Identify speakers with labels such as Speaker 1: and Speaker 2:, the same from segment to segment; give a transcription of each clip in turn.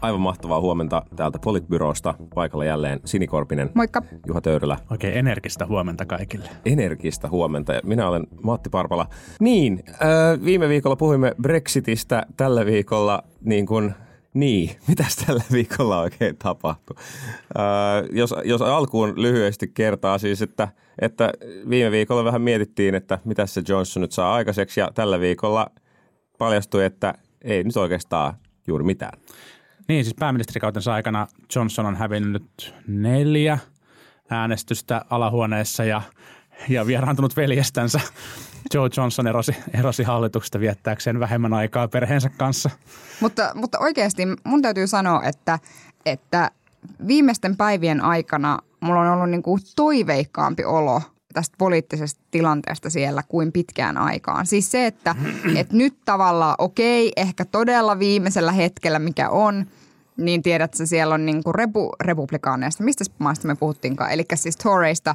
Speaker 1: Aivan mahtavaa huomenta täältä Politbyrosta. Paikalla jälleen Sinikorpinen,
Speaker 2: Moikka.
Speaker 1: Juha Töyrylä.
Speaker 3: Oikein energistä huomenta kaikille.
Speaker 1: Energistä huomenta. Ja minä olen Matti Parpala. Niin, äh, viime viikolla puhuimme Brexitistä. Tällä viikolla niin kuin niin, mitäs tällä viikolla oikein tapahtui? Äh, jos, jos alkuun lyhyesti kertaa siis, että, että viime viikolla vähän mietittiin, että mitä se Johnson nyt saa aikaiseksi ja tällä viikolla paljastui, että ei nyt oikeastaan juuri mitään.
Speaker 3: Niin, siis pääministerikautensa aikana Johnson on hävinnyt nyt neljä äänestystä alahuoneessa ja, ja vieraantunut veljestänsä. Joe Johnson erosi, erosi hallituksesta viettääkseen vähemmän aikaa perheensä kanssa.
Speaker 2: Mutta, mutta oikeasti mun täytyy sanoa, että, että viimeisten päivien aikana mulla on ollut niin kuin toiveikkaampi olo tästä poliittisesta tilanteesta siellä kuin pitkään aikaan. Siis se, että, että nyt tavallaan okei, ehkä todella viimeisellä hetkellä mikä on, niin tiedätkö, siellä on niin kuin repu, republikaaneista, mistä maasta me puhuttiinkaan, eli siis Toreista,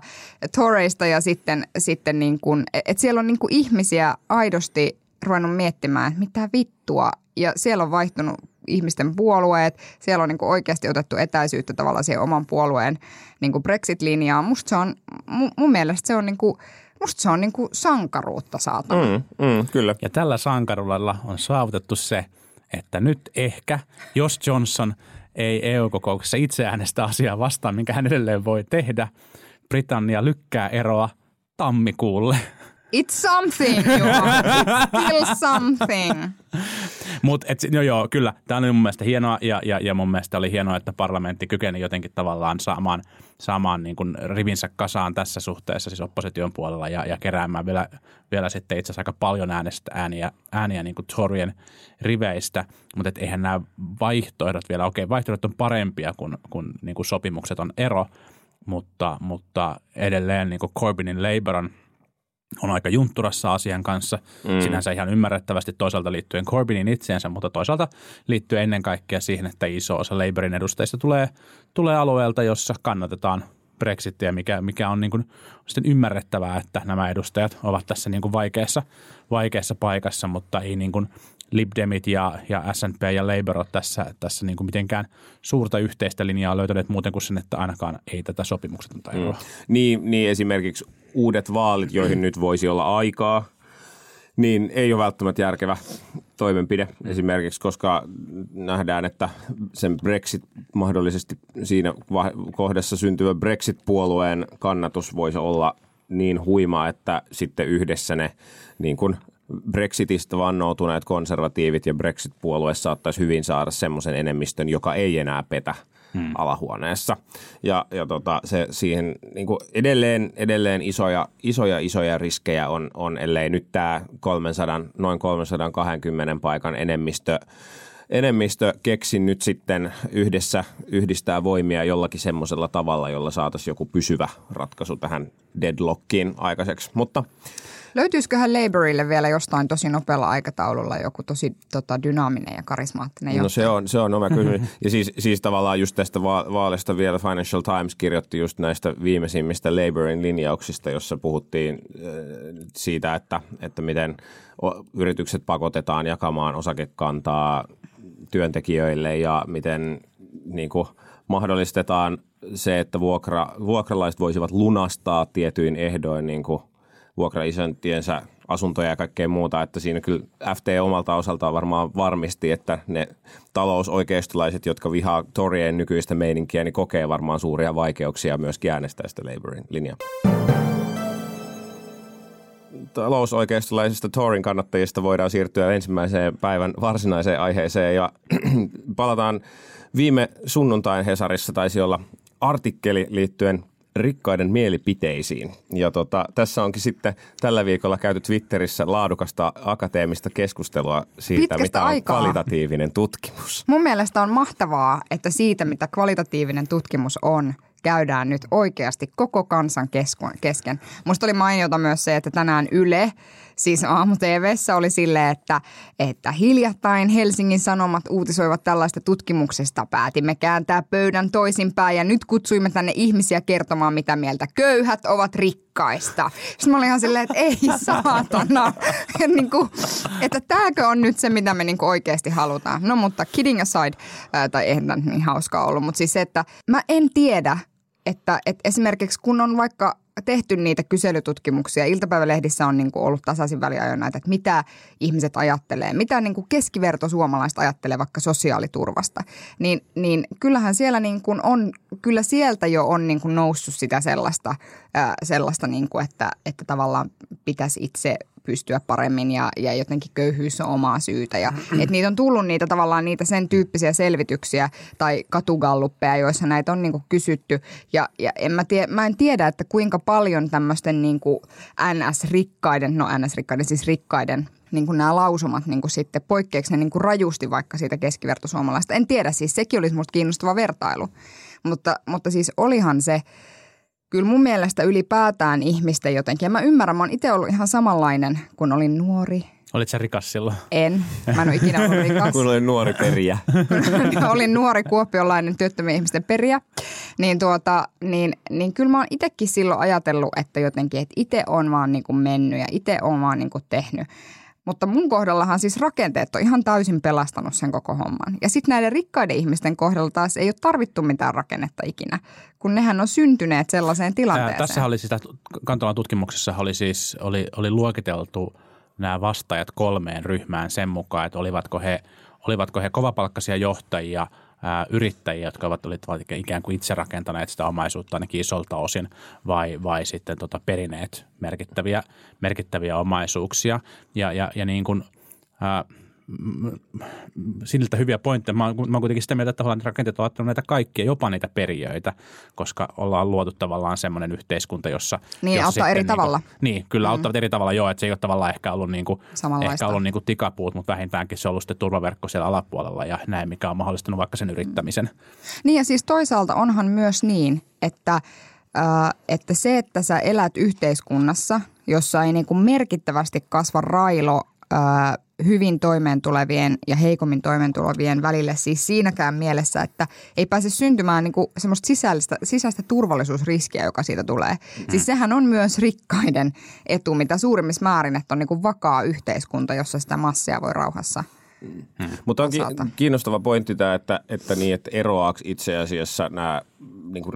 Speaker 2: Toreista ja sitten, sitten niin kuin, että siellä on niin kuin ihmisiä aidosti ruvennut miettimään, että mitä vittua, ja siellä on vaihtunut ihmisten puolueet, siellä on niin kuin oikeasti otettu etäisyyttä tavallaan siihen oman puolueen niin kuin Brexit-linjaan. Musta se on, mun, mun mielestä se on niin kuin, musta se on niin kuin sankaruutta saatana.
Speaker 1: Mm, mm, kyllä.
Speaker 3: Ja tällä sankarulalla on saavutettu se, että nyt ehkä, jos Johnson ei EU-kokouksessa itse äänestä asiaa vastaan, minkä hän edelleen voi tehdä, Britannia lykkää eroa tammikuulle.
Speaker 2: It's something, Juha. It's still something.
Speaker 3: Mutta no joo, kyllä, tämä oli mun mielestä hienoa ja, ja, ja mun mielestä oli hienoa, että parlamentti kykeni jotenkin tavallaan saamaan, saamaan niin kuin rivinsä kasaan tässä suhteessa siis opposition puolella ja, ja keräämään vielä, vielä sitten itse asiassa aika paljon äänestä, ääniä, ääniä niin kuin Torien riveistä, mutta et eihän nämä vaihtoehdot vielä, okei vaihtoehdot on parempia kuin, kuin, niin kuin sopimukset on ero, mutta, mutta edelleen niin kuin Corbynin Labour on – on aika juntturassa asian kanssa. Mm. Sinänsä ihan ymmärrettävästi toisaalta liittyen Corbynin itseensä, mutta toisaalta liittyen ennen kaikkea siihen, että iso osa Labourin edustajista tulee, tulee alueelta, jossa kannatetaan Brexitia, mikä, mikä on niin kuin sitten ymmärrettävää, että nämä edustajat ovat tässä niin kuin vaikeassa, vaikeassa paikassa, mutta ei niin kuin Lib Demit ja, ja SNP ja Labour ole tässä, tässä niin kuin mitenkään suurta yhteistä linjaa löytäneet muuten kuin sen, että ainakaan ei tätä sopimuksetonta eroa. Mm.
Speaker 1: Niin, niin esimerkiksi uudet vaalit, joihin nyt voisi olla aikaa, niin ei ole välttämättä järkevä toimenpide esimerkiksi, koska nähdään, että sen Brexit mahdollisesti siinä kohdassa syntyvä Brexit-puolueen kannatus voisi olla niin huima, että sitten yhdessä ne niin kuin Brexitistä vannoutuneet konservatiivit ja Brexit-puolue saattaisi hyvin saada semmoisen enemmistön, joka ei enää petä hmm. alahuoneessa. Ja, ja tota, se siihen niin kuin edelleen, edelleen isoja, isoja, isoja riskejä on, on, ellei nyt tämä 300, noin 320 paikan enemmistö enemmistö keksi nyt sitten yhdessä yhdistää voimia jollakin semmoisella tavalla, jolla saataisiin joku pysyvä ratkaisu tähän deadlockiin aikaiseksi. Mutta
Speaker 2: Löytyisiköhän Labourille vielä jostain tosi nopealla aikataululla joku tosi tota, dynaaminen ja karismaattinen
Speaker 1: No se on, se on oma kysymys. ja siis, siis tavallaan just tästä va- vaalista vielä Financial Times kirjoitti just näistä viimeisimmistä Labourin linjauksista, jossa puhuttiin äh, siitä, että, että miten yritykset pakotetaan jakamaan osakekantaa työntekijöille ja miten niin kuin, mahdollistetaan se, että vuokra, vuokralaiset voisivat lunastaa tietyin ehdoin niin kuin vuokraisöntiensä asuntoja ja kaikkea muuta, että siinä kyllä FT omalta osaltaan varmaan varmisti, että ne talousoikeistolaiset, jotka vihaa Torien nykyistä meininkiä, niin kokee varmaan suuria vaikeuksia myös äänestää sitä Labourin linjaa. Talousoikeistolaisista Torin kannattajista voidaan siirtyä ensimmäiseen päivän varsinaiseen aiheeseen ja palataan viime sunnuntain Hesarissa taisi olla artikkeli liittyen rikkaiden mielipiteisiin. Ja tota, tässä onkin sitten tällä viikolla käyty Twitterissä laadukasta akateemista keskustelua siitä,
Speaker 2: Pitkästä
Speaker 1: mitä on
Speaker 2: aikaa.
Speaker 1: kvalitatiivinen tutkimus.
Speaker 2: Mun mielestä on mahtavaa, että siitä, mitä kvalitatiivinen tutkimus on, käydään nyt oikeasti koko kansan kesken. Musta oli mainiota myös se, että tänään Yle siis aamu TVssä oli silleen, että, että hiljattain Helsingin Sanomat uutisoivat tällaista tutkimuksesta. Päätimme kääntää pöydän toisinpäin ja nyt kutsuimme tänne ihmisiä kertomaan, mitä mieltä köyhät ovat rikkaista. Sitten mä olin ihan silleen, että ei saatana. niin kuin, että tääkö on nyt se, mitä me niin kuin oikeasti halutaan. No mutta kidding aside, ää, tai eihän tämä niin hauskaa ollut, mutta siis se, että mä en tiedä, että, että esimerkiksi kun on vaikka tehty niitä kyselytutkimuksia, iltapäivälehdissä on niin kuin ollut tasaisin väliajoin näitä, että mitä ihmiset ajattelee, mitä niin kuin keskiverto suomalaista ajattelee vaikka sosiaaliturvasta, niin, niin kyllähän siellä niin kuin on, kyllä sieltä jo on niin kuin noussut sitä sellaista, ää, sellaista niin kuin, että, että tavallaan pitäisi itse pystyä paremmin ja, ja jotenkin köyhyys on omaa syytä. Ja, et niitä on tullut niitä tavallaan niitä sen tyyppisiä selvityksiä tai katugalluppeja, joissa näitä on niinku kysytty. Ja, ja en mä, tie, mä en tiedä, että kuinka paljon tämmöisten niinku NS-rikkaiden, no NS-rikkaiden siis rikkaiden niin kuin nämä lausumat niin kuin sitten, poikkeeksi ne niin kuin rajusti vaikka siitä keskivertosuomalaista. En tiedä, siis sekin olisi musta kiinnostava vertailu. Mutta, mutta siis olihan se, kyllä mun mielestä ylipäätään ihmisten jotenkin. Ja mä ymmärrän, mä oon itse ollut ihan samanlainen, kun olin nuori.
Speaker 3: Olit sä rikas silloin?
Speaker 2: En. Mä en ole ikinä ollut rikas.
Speaker 1: Kun olin nuori periä.
Speaker 2: kun olin nuori kuopiolainen työttömien ihmisten periä, niin, tuota, niin, niin kyllä mä oon itsekin silloin ajatellut, että jotenkin, että itse on vaan niin kuin mennyt ja itse on vaan niin kuin tehnyt. Mutta mun kohdallahan siis rakenteet on ihan täysin pelastanut sen koko homman. Ja sitten näiden rikkaiden ihmisten kohdalla taas ei ole tarvittu mitään rakennetta ikinä, kun nehän on syntyneet sellaiseen tilanteeseen.
Speaker 3: Tässä oli siis, Kantolan tutkimuksessa oli siis, oli, oli luokiteltu nämä vastaajat kolmeen ryhmään sen mukaan, että olivatko he, olivatko he kovapalkkaisia johtajia – ää, yrittäjiä, jotka ovat olivat ikään kuin itse rakentaneet sitä omaisuutta ainakin isolta osin vai, vai sitten tota perineet merkittäviä, merkittäviä omaisuuksia. Ja, ja, ja niin kuin, ää, siltä hyviä pointteja. Mä, oon, mä oon kuitenkin sitä mieltä, että rakenteet ovat näitä kaikkia, jopa niitä perijöitä, koska ollaan luotu tavallaan semmoinen yhteiskunta, jossa...
Speaker 2: Niin,
Speaker 3: jossa
Speaker 2: auttaa eri
Speaker 3: niin kuin,
Speaker 2: tavalla.
Speaker 3: Niin, kyllä mm. auttavat eri tavalla joo, että se ei ole tavallaan ehkä ollut, niin kuin, ehkä ollut niin kuin tikapuut, mutta vähintäänkin se on ollut sitten turvaverkko siellä alapuolella ja näin, mikä on mahdollistanut vaikka sen yrittämisen.
Speaker 2: Niin ja siis toisaalta onhan myös niin, että, äh, että se, että sä elät yhteiskunnassa, jossa ei niin kuin merkittävästi kasva railo hyvin toimeentulevien ja heikommin toimeentulevien välille siis siinäkään mielessä, että ei pääse syntymään niin kuin semmoista sisäistä, sisäistä turvallisuusriskiä, joka siitä tulee. Mm. Siis sehän on myös rikkaiden etu, mitä suurimmissa määrin, että on niin kuin vakaa yhteiskunta, jossa sitä massia voi rauhassa
Speaker 1: Hmm. Mutta on ki- kiinnostava pointti tämä, että, että, niin, että eroaako itse asiassa nämä niin kuin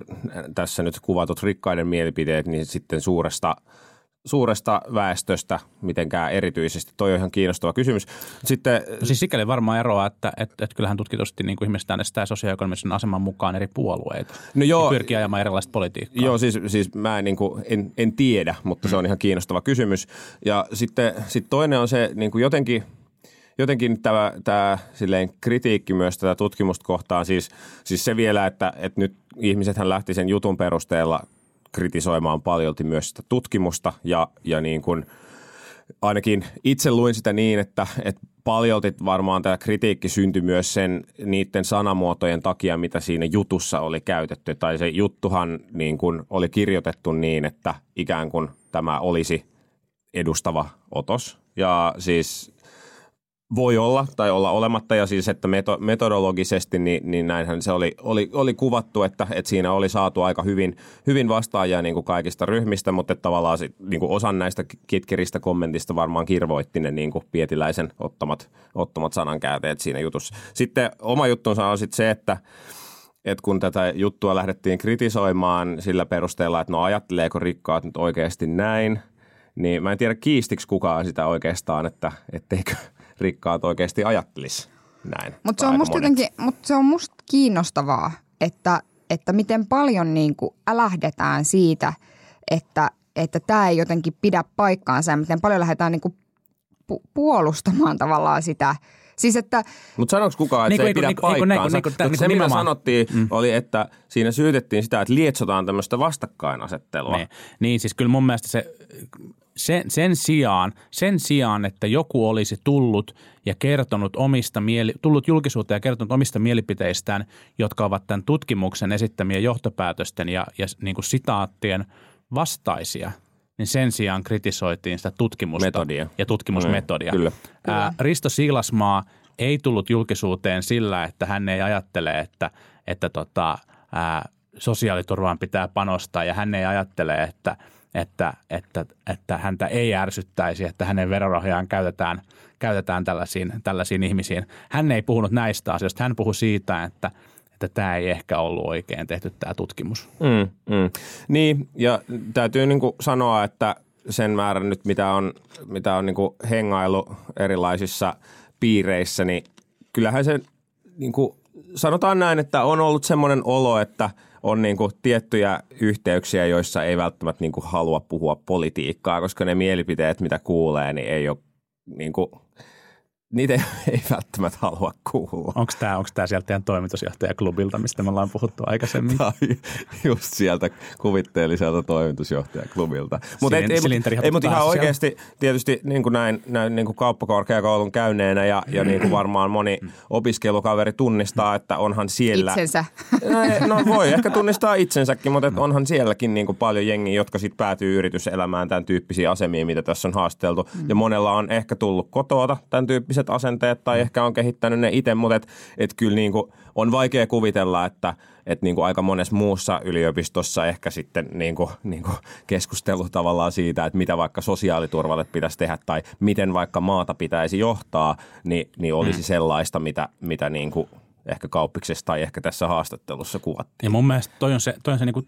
Speaker 1: tässä nyt kuvatut rikkaiden mielipiteet niin sitten suuresta – suuresta väestöstä mitenkään erityisesti. Toi on ihan kiinnostava kysymys. Sitten,
Speaker 3: no siis sikäli varmaan eroa, että, että, että kyllähän tutkitusti niin kuin ihmiset äänestää sosioekonomisen aseman mukaan eri puolueita. No joo, ja pyrkii ajamaan erilaista politiikkaa.
Speaker 1: Joo, siis, siis mä en, niin kuin, en, en tiedä, mutta se on ihan kiinnostava kysymys. Ja sitten sit toinen on se niin kuin jotenkin – jotenkin tämä, tämä silleen kritiikki myös tätä tutkimusta kohtaan, siis, siis se vielä, että, että nyt ihmisethän lähti sen jutun perusteella kritisoimaan paljolti myös sitä tutkimusta ja, ja niin kuin ainakin itse luin sitä niin, että, että paljolti varmaan tämä kritiikki syntyi myös sen niiden sanamuotojen takia, mitä siinä jutussa oli käytetty. Tai se juttuhan niin kuin oli kirjoitettu niin, että ikään kuin tämä olisi edustava otos. Ja siis voi olla tai olla olematta ja siis, että meto, metodologisesti niin, niin näinhän se oli, oli, oli kuvattu, että, että siinä oli saatu aika hyvin, hyvin vastaajia niin kuin kaikista ryhmistä, mutta että tavallaan sit, niin kuin osan näistä kitkeristä kommentista varmaan kirvoitti ne niin kuin pietiläisen ottamat, ottamat sanankäänteet siinä jutussa. Sitten oma juttunsa on sitten se, että että kun tätä juttua lähdettiin kritisoimaan sillä perusteella, että no ajatteleeko rikkaat nyt oikeasti näin, niin mä en tiedä kiistiksi kukaan sitä oikeastaan, että etteikö – rikkaat oikeasti ajattelisi näin.
Speaker 2: Mutta se, on musta jotenkin, mut se on musta kiinnostavaa, että, että miten paljon niin kuin älähdetään siitä, että että tämä ei jotenkin pidä paikkaansa ja miten paljon lähdetään niin kuin puolustamaan tavallaan sitä – Siis että...
Speaker 1: Mutta sanoiko kukaan, että niin, se ei pidä niin, paikkaansa? Niin, niin, niin, se, mitä sanottiin, mm. oli, että siinä syytettiin sitä, että lietsotaan tämmöistä vastakkainasettelua.
Speaker 3: Niin, niin siis kyllä mun mielestä se sen, sen, sijaan, sen sijaan, että joku olisi tullut ja kertonut omista mieli, tullut julkisuuteen ja kertonut omista mielipiteistään, jotka ovat tämän tutkimuksen esittämien johtopäätösten ja, ja niin kuin sitaattien vastaisia, niin sen sijaan kritisoitiin sitä tutkimusta
Speaker 1: Metodia.
Speaker 3: ja tutkimusmetodia.
Speaker 1: Mm, kyllä.
Speaker 3: Ää, Risto Siilasmaa ei tullut julkisuuteen sillä, että hän ei ajattele, että, että tota, ää, sosiaaliturvaan pitää panostaa ja hän ei ajattele, että, että, että, että häntä ei ärsyttäisi, että hänen verorahojaan käytetään, käytetään tällaisiin, tällaisiin ihmisiin. Hän ei puhunut näistä asioista. Hän puhui siitä, että, että tämä ei ehkä ollut oikein tehty tämä tutkimus.
Speaker 1: Mm, mm. Niin, ja täytyy niin kuin sanoa, että sen määrän nyt, mitä on, mitä on niin kuin hengailu erilaisissa piireissä, niin kyllähän se niin kuin, sanotaan näin, että on ollut semmoinen olo, että on niin kuin tiettyjä yhteyksiä, joissa ei välttämättä niin kuin halua puhua politiikkaa, koska ne mielipiteet, mitä kuulee, niin ei ole niin kuin, niitä ei, ei välttämättä halua kuulla.
Speaker 3: Onko tämä onks tää sieltä teidän toimitusjohtajaklubilta, mistä me ollaan puhuttu aikaisemmin?
Speaker 1: Tai just sieltä kuvitteelliselta toimitusjohtajaklubilta. Mutta ei, ei,
Speaker 3: silinteri
Speaker 1: mut- ei, mut ihan oikeasti tietysti niin kuin näin, näin niin kuin kauppakorkeakoulun käyneenä ja, ja niin kuin varmaan moni opiskelukaveri tunnistaa, että onhan siellä...
Speaker 2: Itsensä.
Speaker 1: No, ei- no voi ehkä tunnistaa itsensäkin, mutta et onhan sielläkin niin kuin paljon jengiä, jotka sitten päätyy yrityselämään tämän tyyppisiä asemia, mitä tässä on haasteltu. Ja monella on ehkä tullut kotoota tämän tyyppiset asenteet tai ehkä on kehittänyt ne itse, mutta et, et kyllä niin kuin on vaikea kuvitella, että et niin kuin aika monessa muussa yliopistossa ehkä sitten niin kuin, niin kuin keskustelu tavallaan siitä, että mitä vaikka sosiaaliturvalle pitäisi tehdä tai miten vaikka maata pitäisi johtaa, niin, niin olisi sellaista, mitä, mitä niin kuin ehkä kauppiksessa tai ehkä tässä haastattelussa kuvattiin.
Speaker 3: Ja mun mielestä toi on se, toi on se niinku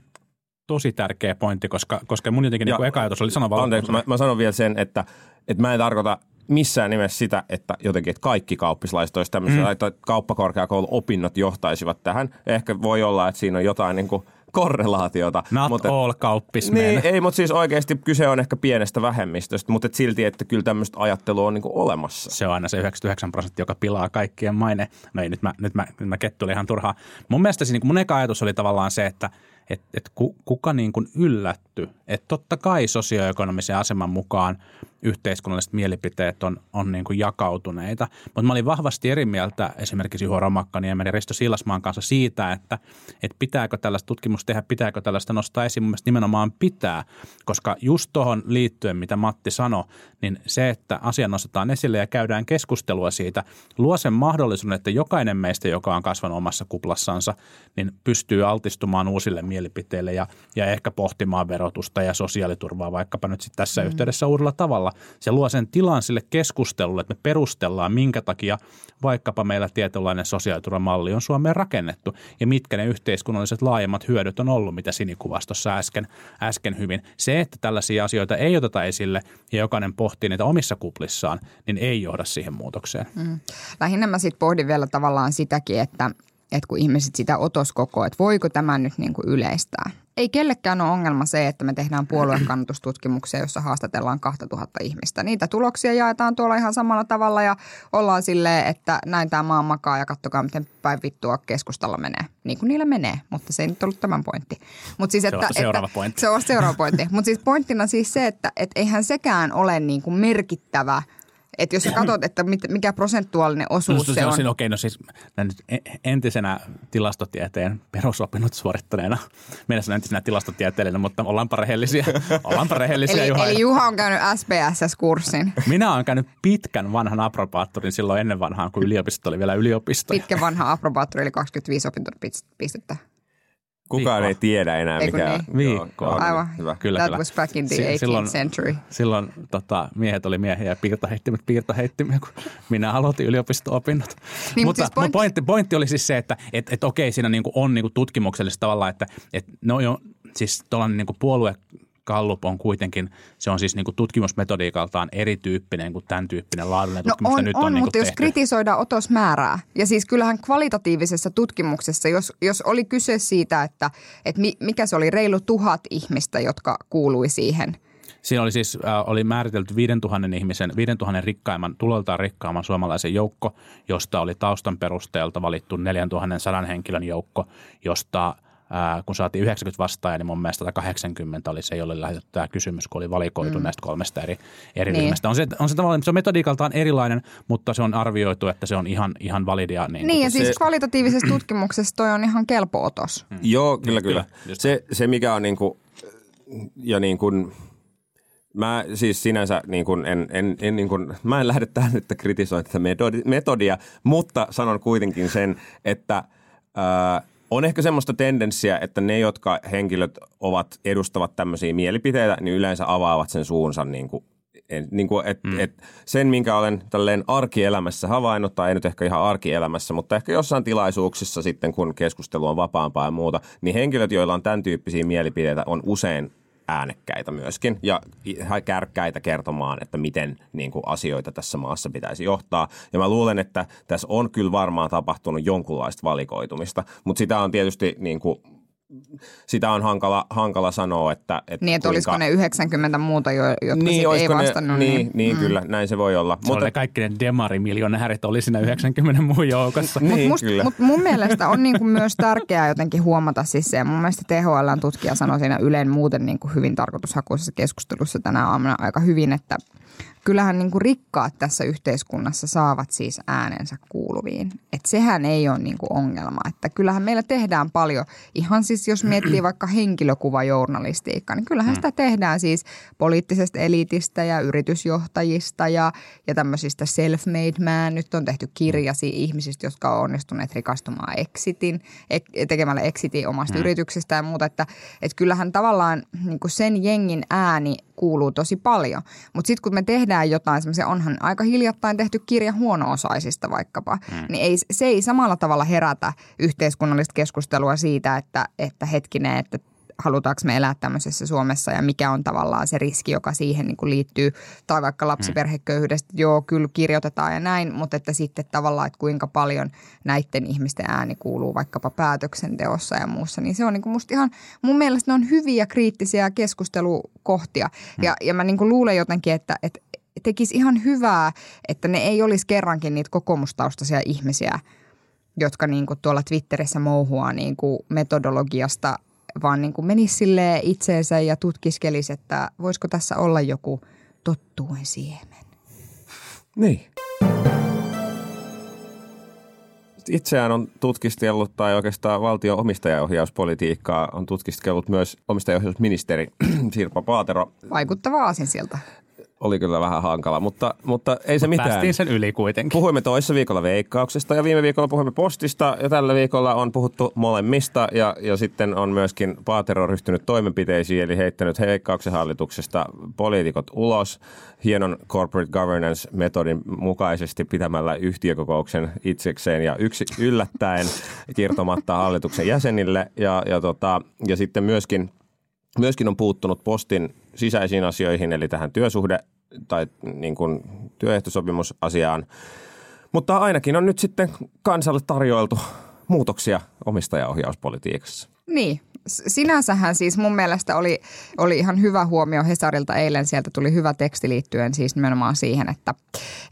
Speaker 3: tosi tärkeä pointti, koska, koska mun jotenkin niinku eka ajatus oli sanoa
Speaker 1: Anteeksi, mä, mä sanon vielä sen, että, että mä en tarkoita missään nimessä sitä, että jotenkin että kaikki kauppislaiset olisi tämmöisiä, mm. että kauppakorkeakouluopinnot johtaisivat tähän. Ehkä voi olla, että siinä on jotain niin kuin korrelaatiota.
Speaker 3: Not
Speaker 1: mutta,
Speaker 3: all kauppismen.
Speaker 1: Niin, ei, mutta siis oikeasti kyse on ehkä pienestä vähemmistöstä, mutta et silti, että kyllä tämmöistä ajattelua on niin olemassa.
Speaker 3: Se on aina se 99 prosenttia, joka pilaa kaikkien maine. No ei, nyt mä, nyt mä, nyt mä kettuilin ihan turhaa. Mun mielestä se, niin mun eka ajatus oli tavallaan se, että et, et ku, kuka niin kuin yllätty. Että totta kai sosioekonomisen aseman mukaan yhteiskunnalliset mielipiteet on, on niin kuin jakautuneita. Mutta mä olin vahvasti eri mieltä esimerkiksi Juho Romakkaniemen ja Risto Siilasmaan kanssa siitä, että, että pitääkö tällaista tutkimusta tehdä, pitääkö tällaista nostaa esiin. Mun nimenomaan pitää, koska just tuohon liittyen, mitä Matti sanoi, niin se, että asia nostetaan esille ja käydään keskustelua siitä, luo sen mahdollisuuden, että jokainen meistä, joka on kasvanut omassa kuplassansa, niin pystyy altistumaan uusille mielipiteille ja, ja ehkä pohtimaan verotusta ja sosiaaliturvaa vaikkapa nyt sitten tässä mm. yhteydessä uudella tavalla. Se luo sen tilan sille keskustelulle, että me perustellaan, minkä takia vaikkapa meillä tietynlainen sosiaaliturvamalli on Suomeen rakennettu ja mitkä ne yhteiskunnalliset laajemmat hyödyt on ollut, mitä Sini kuvasi tuossa äsken, äsken hyvin. Se, että tällaisia asioita ei oteta esille ja jokainen pohtii niitä omissa kuplissaan, niin ei johda siihen muutokseen.
Speaker 2: Mm. Lähinnä mä sitten pohdin vielä tavallaan sitäkin, että, että kun ihmiset sitä otoskoko, että voiko tämä nyt niin kuin yleistää. Ei kellekään ole ongelma se, että me tehdään puoluekannastustutkimuksia, jossa haastatellaan 2000 ihmistä. Niitä tuloksia jaetaan tuolla ihan samalla tavalla ja ollaan silleen, että näin tämä maa makaa ja kattokaa, miten päin vittua keskustalla menee. Niin kuin niillä menee, mutta se ei nyt ollut tämän pointti. Mut siis,
Speaker 3: Se on seuraava
Speaker 2: että,
Speaker 3: pointti.
Speaker 2: Se on seuraava pointti. Mutta siis pointtina siis se, että et eihän sekään ole niin kuin merkittävä – että jos sä katsot, että mit- mikä prosentuaalinen osuus
Speaker 3: No,
Speaker 2: se on.
Speaker 3: Okei, okay, no siis nyt entisenä tilastotieteen perusopinnot suorittaneena, meidän sanon entisenä tilastotieteilijänä, mutta ollaanpa rehellisiä. Ollaanpa rehellisiä,
Speaker 2: Eli,
Speaker 3: Juha.
Speaker 2: eli Juha on käynyt SPSS-kurssin.
Speaker 3: Minä olen käynyt pitkän vanhan aprobaattorin silloin ennen vanhaan, kun yliopisto oli vielä yliopisto.
Speaker 2: Pitkä vanha aprobaattori, eli 25 opintopistettä.
Speaker 1: Kukaan
Speaker 3: Viikkoa.
Speaker 1: ei tiedä enää,
Speaker 2: Eikö
Speaker 1: mikä
Speaker 2: niin?
Speaker 1: Joo,
Speaker 3: Viikkoa.
Speaker 1: on
Speaker 2: Aivan.
Speaker 1: Hyvä.
Speaker 3: Kyllä,
Speaker 2: That
Speaker 3: kyllä.
Speaker 2: was back in the
Speaker 3: Si-
Speaker 2: 18th
Speaker 3: silloin-
Speaker 2: century.
Speaker 3: Silloin tota, miehet oli miehiä ja piirtoheittimet piirtoheittimiä, kun minä aloitin yliopisto-opinnot.
Speaker 2: Niin,
Speaker 3: mutta
Speaker 2: siis
Speaker 3: no,
Speaker 2: pointti-
Speaker 3: pointti, pointti oli siis se, että et, et okei, siinä niinku on niinku tutkimuksellista tavalla, että et no jo, siis tuollainen niinku puolue Gallup on kuitenkin, se on siis niinku tutkimusmetodiikaltaan erityyppinen kuin tämän tyyppinen laadullinen
Speaker 2: No
Speaker 3: tutkimus,
Speaker 2: on,
Speaker 3: nyt
Speaker 2: on,
Speaker 3: on, niinku
Speaker 2: mutta jos
Speaker 3: tehty.
Speaker 2: kritisoidaan otosmäärää, ja siis kyllähän kvalitatiivisessa tutkimuksessa, jos, jos oli kyse siitä, että, että mi- mikä se oli, reilu tuhat ihmistä, jotka kuului siihen –
Speaker 3: Siinä oli siis äh, oli määritelty 5000 ihmisen, 5000 rikkaimman, tuloltaan rikkaamman suomalaisen joukko, josta oli taustan perusteelta valittu 4100 henkilön joukko, josta äh, kun saatiin 90 vastaajaa, niin mun mielestä 180 oli se, jolle lähetetty tämä kysymys, kun oli valikoitu mm. näistä kolmesta eri, eri
Speaker 2: Niin.
Speaker 3: ryhmästä. On se, on se, tavallaan, se on metodiikaltaan erilainen, mutta se on arvioitu, että se on ihan, ihan validia. Niin,
Speaker 2: Niin, ja siis kvalitatiivisessa tutkimuksessa toi on ihan kelpo otos.
Speaker 1: Joo, kyllä, kyllä.
Speaker 3: kyllä,
Speaker 1: Se, se mikä on niin kuin, ja niin kuin, Mä siis sinänsä niin kuin en, en, en, niin kuin, mä en lähde tähän nyt kritisoimaan tätä metodi- metodia, mutta sanon kuitenkin sen, että ää, on ehkä semmoista tendenssiä, että ne, jotka henkilöt ovat, edustavat tämmöisiä mielipiteitä, niin yleensä avaavat sen suunsa niin kuin en, niin kuin, et, mm. et sen, minkä olen tälleen arkielämässä havainnut, tai ei nyt ehkä ihan arkielämässä, mutta ehkä jossain tilaisuuksissa sitten, kun keskustelu on vapaampaa ja muuta, niin henkilöt, joilla on tämän tyyppisiä mielipiteitä, on usein äänekkäitä myöskin ja kärkkäitä kertomaan, että miten niin kuin, asioita tässä maassa pitäisi johtaa. Ja mä luulen, että tässä on kyllä varmaan tapahtunut jonkunlaista valikoitumista, mutta sitä on tietysti niin kuin, sitä on hankala, hankala sanoa, että...
Speaker 2: että niin, että kuinka... olisiko ne 90 muuta, jo, jotka niin, ei vastannut.
Speaker 1: Ne, niin, niin, niin mm. kyllä, näin se voi olla.
Speaker 3: Se mutta oli kaikki ne demarimiljonäärit oli siinä 90 muun joukossa.
Speaker 2: niin, mut, mut mun mielestä on niinku myös tärkeää jotenkin huomata siis se, ja mun mielestä THL tutkija sanoi siinä Ylen muuten niinku hyvin tarkoitushakuisessa keskustelussa tänä aamuna aika hyvin, että – kyllähän niin kuin rikkaat tässä yhteiskunnassa saavat siis äänensä kuuluviin. Et sehän ei ole niin kuin ongelma. Että kyllähän meillä tehdään paljon, ihan siis jos miettii vaikka henkilökuvajournalistiikkaa, niin kyllähän sitä tehdään siis poliittisesta elitistä ja yritysjohtajista ja, ja tämmöisistä self-made man. Nyt on tehty kirjasi ihmisistä, jotka on onnistuneet rikastumaan exitin, tekemällä exitin omasta hmm. yrityksestä ja muuta. Että, että kyllähän tavallaan niin kuin sen jengin ääni kuuluu tosi paljon. Mutta sitten kun me tehdään jotain semmoisia, onhan aika hiljattain tehty kirja huono-osaisista vaikkapa, mm. niin ei, se ei samalla tavalla herätä yhteiskunnallista keskustelua siitä, että, että hetkinen, että halutaanko me elää tämmöisessä Suomessa ja mikä on tavallaan se riski, joka siihen niin kuin liittyy. Tai vaikka lapsiperheköyhyydestä, joo, kyllä kirjoitetaan ja näin, mutta että sitten tavallaan, että kuinka paljon näiden ihmisten ääni kuuluu vaikkapa päätöksenteossa ja muussa. Niin se on niin kuin musta ihan, mun mielestä ne on hyviä kriittisiä keskustelukohtia. Ja, ja mä niin kuin luulen jotenkin, että, että tekisi ihan hyvää, että ne ei olisi kerrankin niitä kokoomustaustaisia ihmisiä, jotka niin kuin tuolla Twitterissä mouhuaa niin kuin metodologiasta vaan niin kuin menisi sille itseensä ja tutkiskelisi, että voisiko tässä olla joku tottuen siemen.
Speaker 1: Niin. Itseään on tutkiskellut, tai oikeastaan valtion omistajaohjauspolitiikkaa on tutkiskellut myös omistajaohjausministeri Sirpa Paatero.
Speaker 2: Vaikuttava aasin sieltä
Speaker 1: oli kyllä vähän hankala, mutta, mutta ei se Mut mitään.
Speaker 3: Päästiin sen yli kuitenkin.
Speaker 1: Puhuimme toissa viikolla veikkauksesta ja viime viikolla puhuimme postista ja tällä viikolla on puhuttu molemmista ja, ja sitten on myöskin Paatero ryhtynyt toimenpiteisiin eli heittänyt veikkauksen hallituksesta poliitikot ulos hienon corporate governance-metodin mukaisesti pitämällä yhtiökokouksen itsekseen ja yksi yllättäen kirtomatta hallituksen jäsenille ja, ja, tota, ja sitten myöskin myöskin on puuttunut postin sisäisiin asioihin, eli tähän työsuhde- tai niin kuin työehtosopimusasiaan. Mutta ainakin on nyt sitten kansalle tarjoiltu muutoksia omistajaohjauspolitiikassa.
Speaker 2: Niin, sinänsähän siis mun mielestä oli, oli ihan hyvä huomio Hesarilta eilen. Sieltä tuli hyvä teksti liittyen siis nimenomaan siihen, että,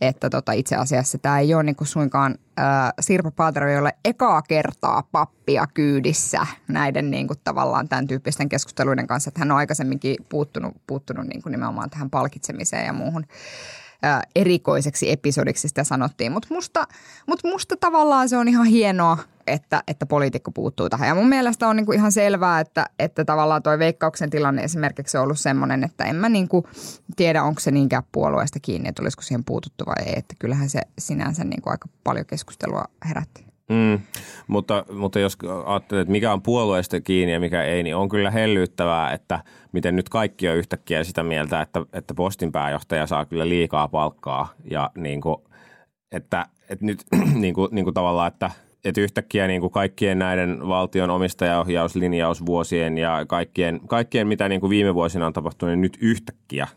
Speaker 2: että tota itse asiassa tämä ei ole niin kuin suinkaan äh, Sirpa Paatero, jolle ekaa kertaa pappia kyydissä näiden niin kuin tavallaan tämän tyyppisten keskusteluiden kanssa. Että hän on aikaisemminkin puuttunut, puuttunut niin kuin nimenomaan tähän palkitsemiseen ja muuhun erikoiseksi episodiksi sitä sanottiin. Mutta musta, mut musta tavallaan se on ihan hienoa, että, että poliitikko puuttuu tähän. Ja mun mielestä on niinku ihan selvää, että, että tavallaan toi veikkauksen tilanne esimerkiksi on ollut semmoinen, että en mä niinku tiedä, onko se niinkään puolueesta kiinni, että olisiko siihen puututtu vai ei. Että kyllähän se sinänsä niinku aika paljon keskustelua herätti.
Speaker 1: Mm, mutta, mutta jos ajattelet, että mikä on puolueesta kiinni ja mikä ei, niin on kyllä hellyttävää, että miten nyt kaikki on yhtäkkiä sitä mieltä, että, että postin pääjohtaja saa kyllä liikaa palkkaa ja niin kuin, että, että nyt niin kuin, niin kuin tavallaan, että – että yhtäkkiä niin kuin kaikkien näiden valtion omistajaohjauslinjausvuosien ja kaikkien, kaikkien mitä niin kuin viime vuosina on tapahtunut, niin nyt yhtäkkiä,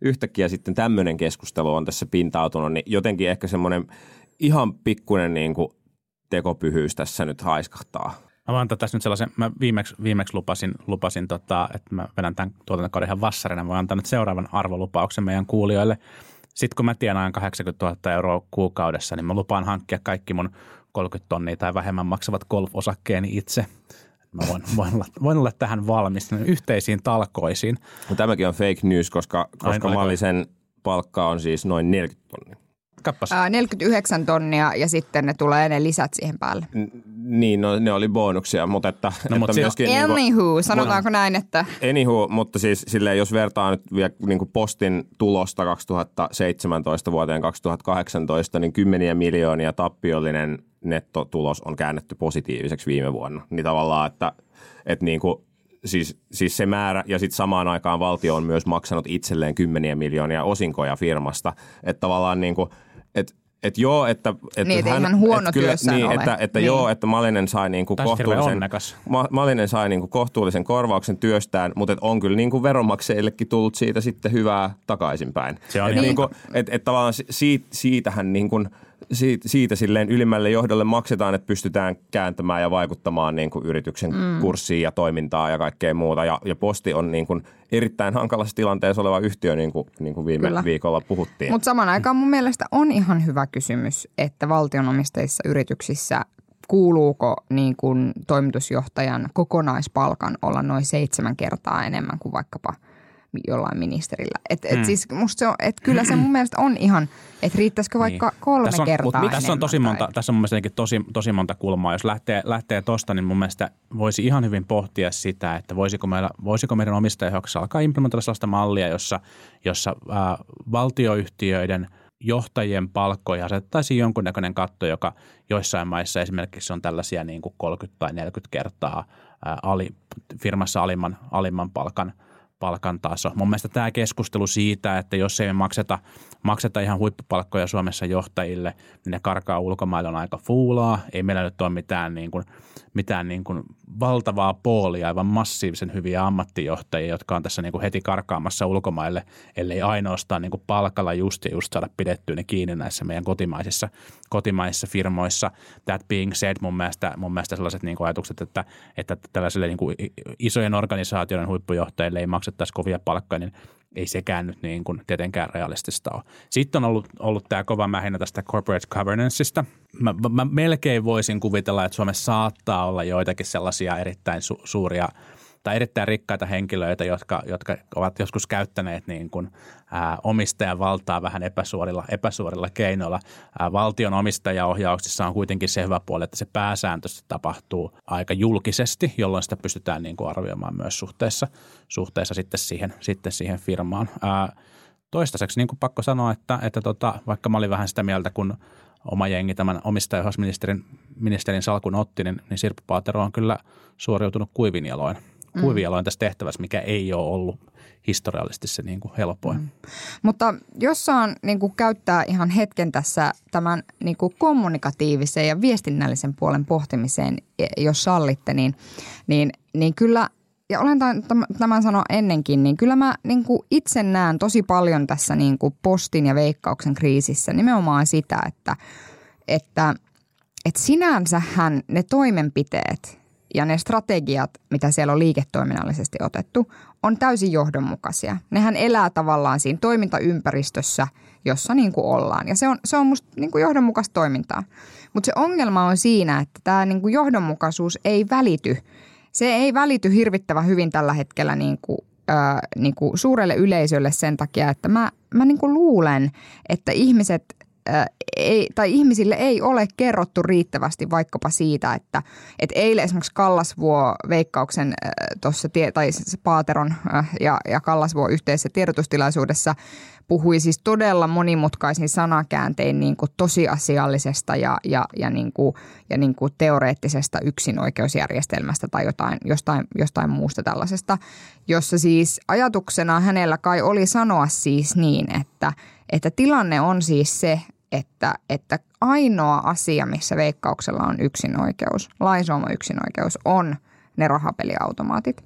Speaker 1: yhtäkkiä sitten tämmöinen keskustelu on tässä pintautunut, niin jotenkin ehkä semmoinen ihan pikkuinen niin kuin tekopyhyys tässä nyt haiskahtaa.
Speaker 3: Mä voin tässä nyt sellaisen, mä viimeksi, viimeksi lupasin, lupasin tota, että mä vedän tämän tuotantokauden ihan vassarina. Mä voin antaa nyt seuraavan arvolupauksen meidän kuulijoille. Sitten kun mä tienaan 80 000 euroa kuukaudessa, niin mä lupaan hankkia kaikki mun 30 tonnia tai vähemmän maksavat golf-osakkeeni itse. Mä voin, voin, olla, voin olla tähän valmis yhteisiin talkoisiin.
Speaker 1: No, tämäkin on fake news, koska, koska mallisen palkka on siis noin 40 tonnia.
Speaker 2: Kappas. Ää, 49 tonnia ja sitten ne tulee ne lisät siihen päälle.
Speaker 1: Niin, no, ne oli bonuksia, mutta että,
Speaker 3: No, mut
Speaker 1: että
Speaker 3: si-
Speaker 1: myöskin... niinku-
Speaker 2: Anywho, sanotaanko näin, että
Speaker 1: Anywho, mutta siis silleen, jos vertaa nyt vielä niin kuin postin tulosta 2017 vuoteen 2018, niin kymmeniä miljoonia tappiollinen nettotulos on käännetty positiiviseksi viime vuonna. Niin tavallaan, että, että niin kuin, siis, siis se määrä, ja sitten samaan aikaan valtio on myös maksanut itselleen kymmeniä miljoonia osinkoja firmasta. Että tavallaan niin kuin, että joo, että... että
Speaker 2: Niin, hän huono työssään
Speaker 1: niin,
Speaker 2: ole.
Speaker 1: että, että
Speaker 2: Niin.
Speaker 1: joo, että Malinen sai niinku kohtuullisen. Ma- Malinen sai niinku kohtuullisen korvauksen työstään, mutta et on kyllä niinku veronmaksajillekin tullut siitä sitten hyvää takaisinpäin.
Speaker 3: Se on
Speaker 1: et
Speaker 3: ihan-
Speaker 1: niinku, et, et tavallaan si- siitä, siitähän niinku, siitä, siitä silleen ylimmälle johdolle maksetaan, että pystytään kääntämään ja vaikuttamaan niinku yrityksen mm. kurssiin ja toimintaan ja kaikkea muuta. Ja, ja posti on niinku erittäin hankalassa tilanteessa oleva yhtiö, niin kuin, niin kuin viime
Speaker 2: Kyllä.
Speaker 1: viikolla puhuttiin.
Speaker 2: Mutta saman aikaan mun mielestä on ihan hyvä kysymys, että valtionomisteissa yrityksissä kuuluuko niin kuin toimitusjohtajan kokonaispalkan olla noin seitsemän kertaa enemmän kuin vaikkapa jollain ministerillä. Et, et siis musta se on, et kyllä se mun mielestä on ihan, että riittäisikö vaikka
Speaker 3: Niin.
Speaker 2: kolme
Speaker 3: Tässä on-
Speaker 2: kertaa
Speaker 3: mut Tässä on tosi monta,
Speaker 2: tai-
Speaker 3: tässä on mun mielestä tosi, tosi monta kulmaa. Jos lähtee, lähtee tosta, niin mun mielestä voisi ihan hyvin pohtia sitä, että voisiko, meillä, voisiko meidän omistajaohjauksessa alkaa implementoida sellaista mallia, jossa, jossa ää, valtioyhtiöiden johtajien palkkoja asettaisiin jonkunnäköinen katto, joka joissain maissa esimerkiksi on tällaisia niin kuin 30 tai 40 kertaa ää, ali, firmassa alimman, alimman palkan – palkan taso. Mun mielestä tämä keskustelu siitä, että jos ei me makseta, makseta ihan huippupalkkoja Suomessa johtajille, niin ne karkaa ulkomaille on aika fuulaa. Ei meillä nyt ole mitään, niin kuin, mitään niin kuin valtavaa poolia, aivan massiivisen hyviä ammattijohtajia, jotka on tässä niin kuin heti karkaamassa ulkomaille, ellei ainoastaan niin kuin palkalla just ja just saada pidettyä ne kiinni näissä meidän kotimaisissa, kotimaisissa firmoissa. That being said, mun mielestä, mun mielestä sellaiset niin kuin ajatukset, että, että tällaisille niin kuin isojen organisaatioiden huippujohtajille ei maksettaisi kovia palkkoja, niin ei sekään nyt niin kuin tietenkään realistista ole. Sitten on ollut, ollut tämä kova mähinä tästä corporate governanceista. Mä, mä melkein voisin kuvitella, että Suomessa saattaa olla joitakin sellaisia erittäin su- suuria tai erittäin rikkaita henkilöitä, jotka, jotka ovat joskus käyttäneet niin kuin, ää, omistajan valtaa vähän epäsuorilla, epäsuorilla keinoilla. Ää, valtion omistajaohjauksissa on kuitenkin se hyvä puoli, että se pääsääntöisesti tapahtuu aika julkisesti, jolloin sitä pystytään niin kuin arvioimaan myös suhteessa, suhteessa sitten, siihen, sitten siihen firmaan. Ää, toistaiseksi niin kuin pakko sanoa, että, että tota, vaikka mä olin vähän sitä mieltä, kun oma jengi tämän omistajaohjausministerin ministerin salkun otti, niin, niin Sirpa Paatero on kyllä suoriutunut kuivinjaloin, kuivinjaloin tässä tehtävässä, mikä ei ole ollut historiallisesti se niin kuin helpoin. Mm.
Speaker 2: Mutta jos saan niin kuin käyttää ihan hetken tässä tämän niin kuin kommunikatiivisen ja viestinnällisen puolen pohtimiseen, jos sallitte, niin, niin, niin kyllä, ja olen tämän, tämän sanoa ennenkin, niin kyllä mä niin kuin itse näen tosi paljon tässä niin kuin postin ja veikkauksen kriisissä nimenomaan sitä, että, että, että sinänsähän ne toimenpiteet ja ne strategiat, mitä siellä on liiketoiminnallisesti otettu, on täysin johdonmukaisia. Nehän elää tavallaan siinä toimintaympäristössä, jossa niin kuin ollaan. Ja se on, se on musta niin kuin johdonmukaista toimintaa. Mutta se ongelma on siinä, että tämä niin kuin johdonmukaisuus ei välity. Se ei välity hirvittävän hyvin tällä hetkellä niin kuin, äh, niin kuin suurelle yleisölle sen takia, että mä, mä niin kuin luulen, että ihmiset ei, tai ihmisille ei ole kerrottu riittävästi vaikkapa siitä, että, että eilen esimerkiksi Kallasvuo veikkauksen tuossa, tai se Paateron ja, ja Kallasvuo yhteisessä tiedotustilaisuudessa puhui siis todella monimutkaisin sanakääntein niin kuin tosiasiallisesta ja, ja, ja, niin kuin, ja niin kuin teoreettisesta yksinoikeusjärjestelmästä tai jotain, jostain, jostain muusta tällaisesta, jossa siis ajatuksena hänellä kai oli sanoa siis niin, että, että tilanne on siis se, että, että ainoa asia, missä veikkauksella on yksinoikeus, lainsuoma yksinoikeus, on ne rahapeliautomaatit.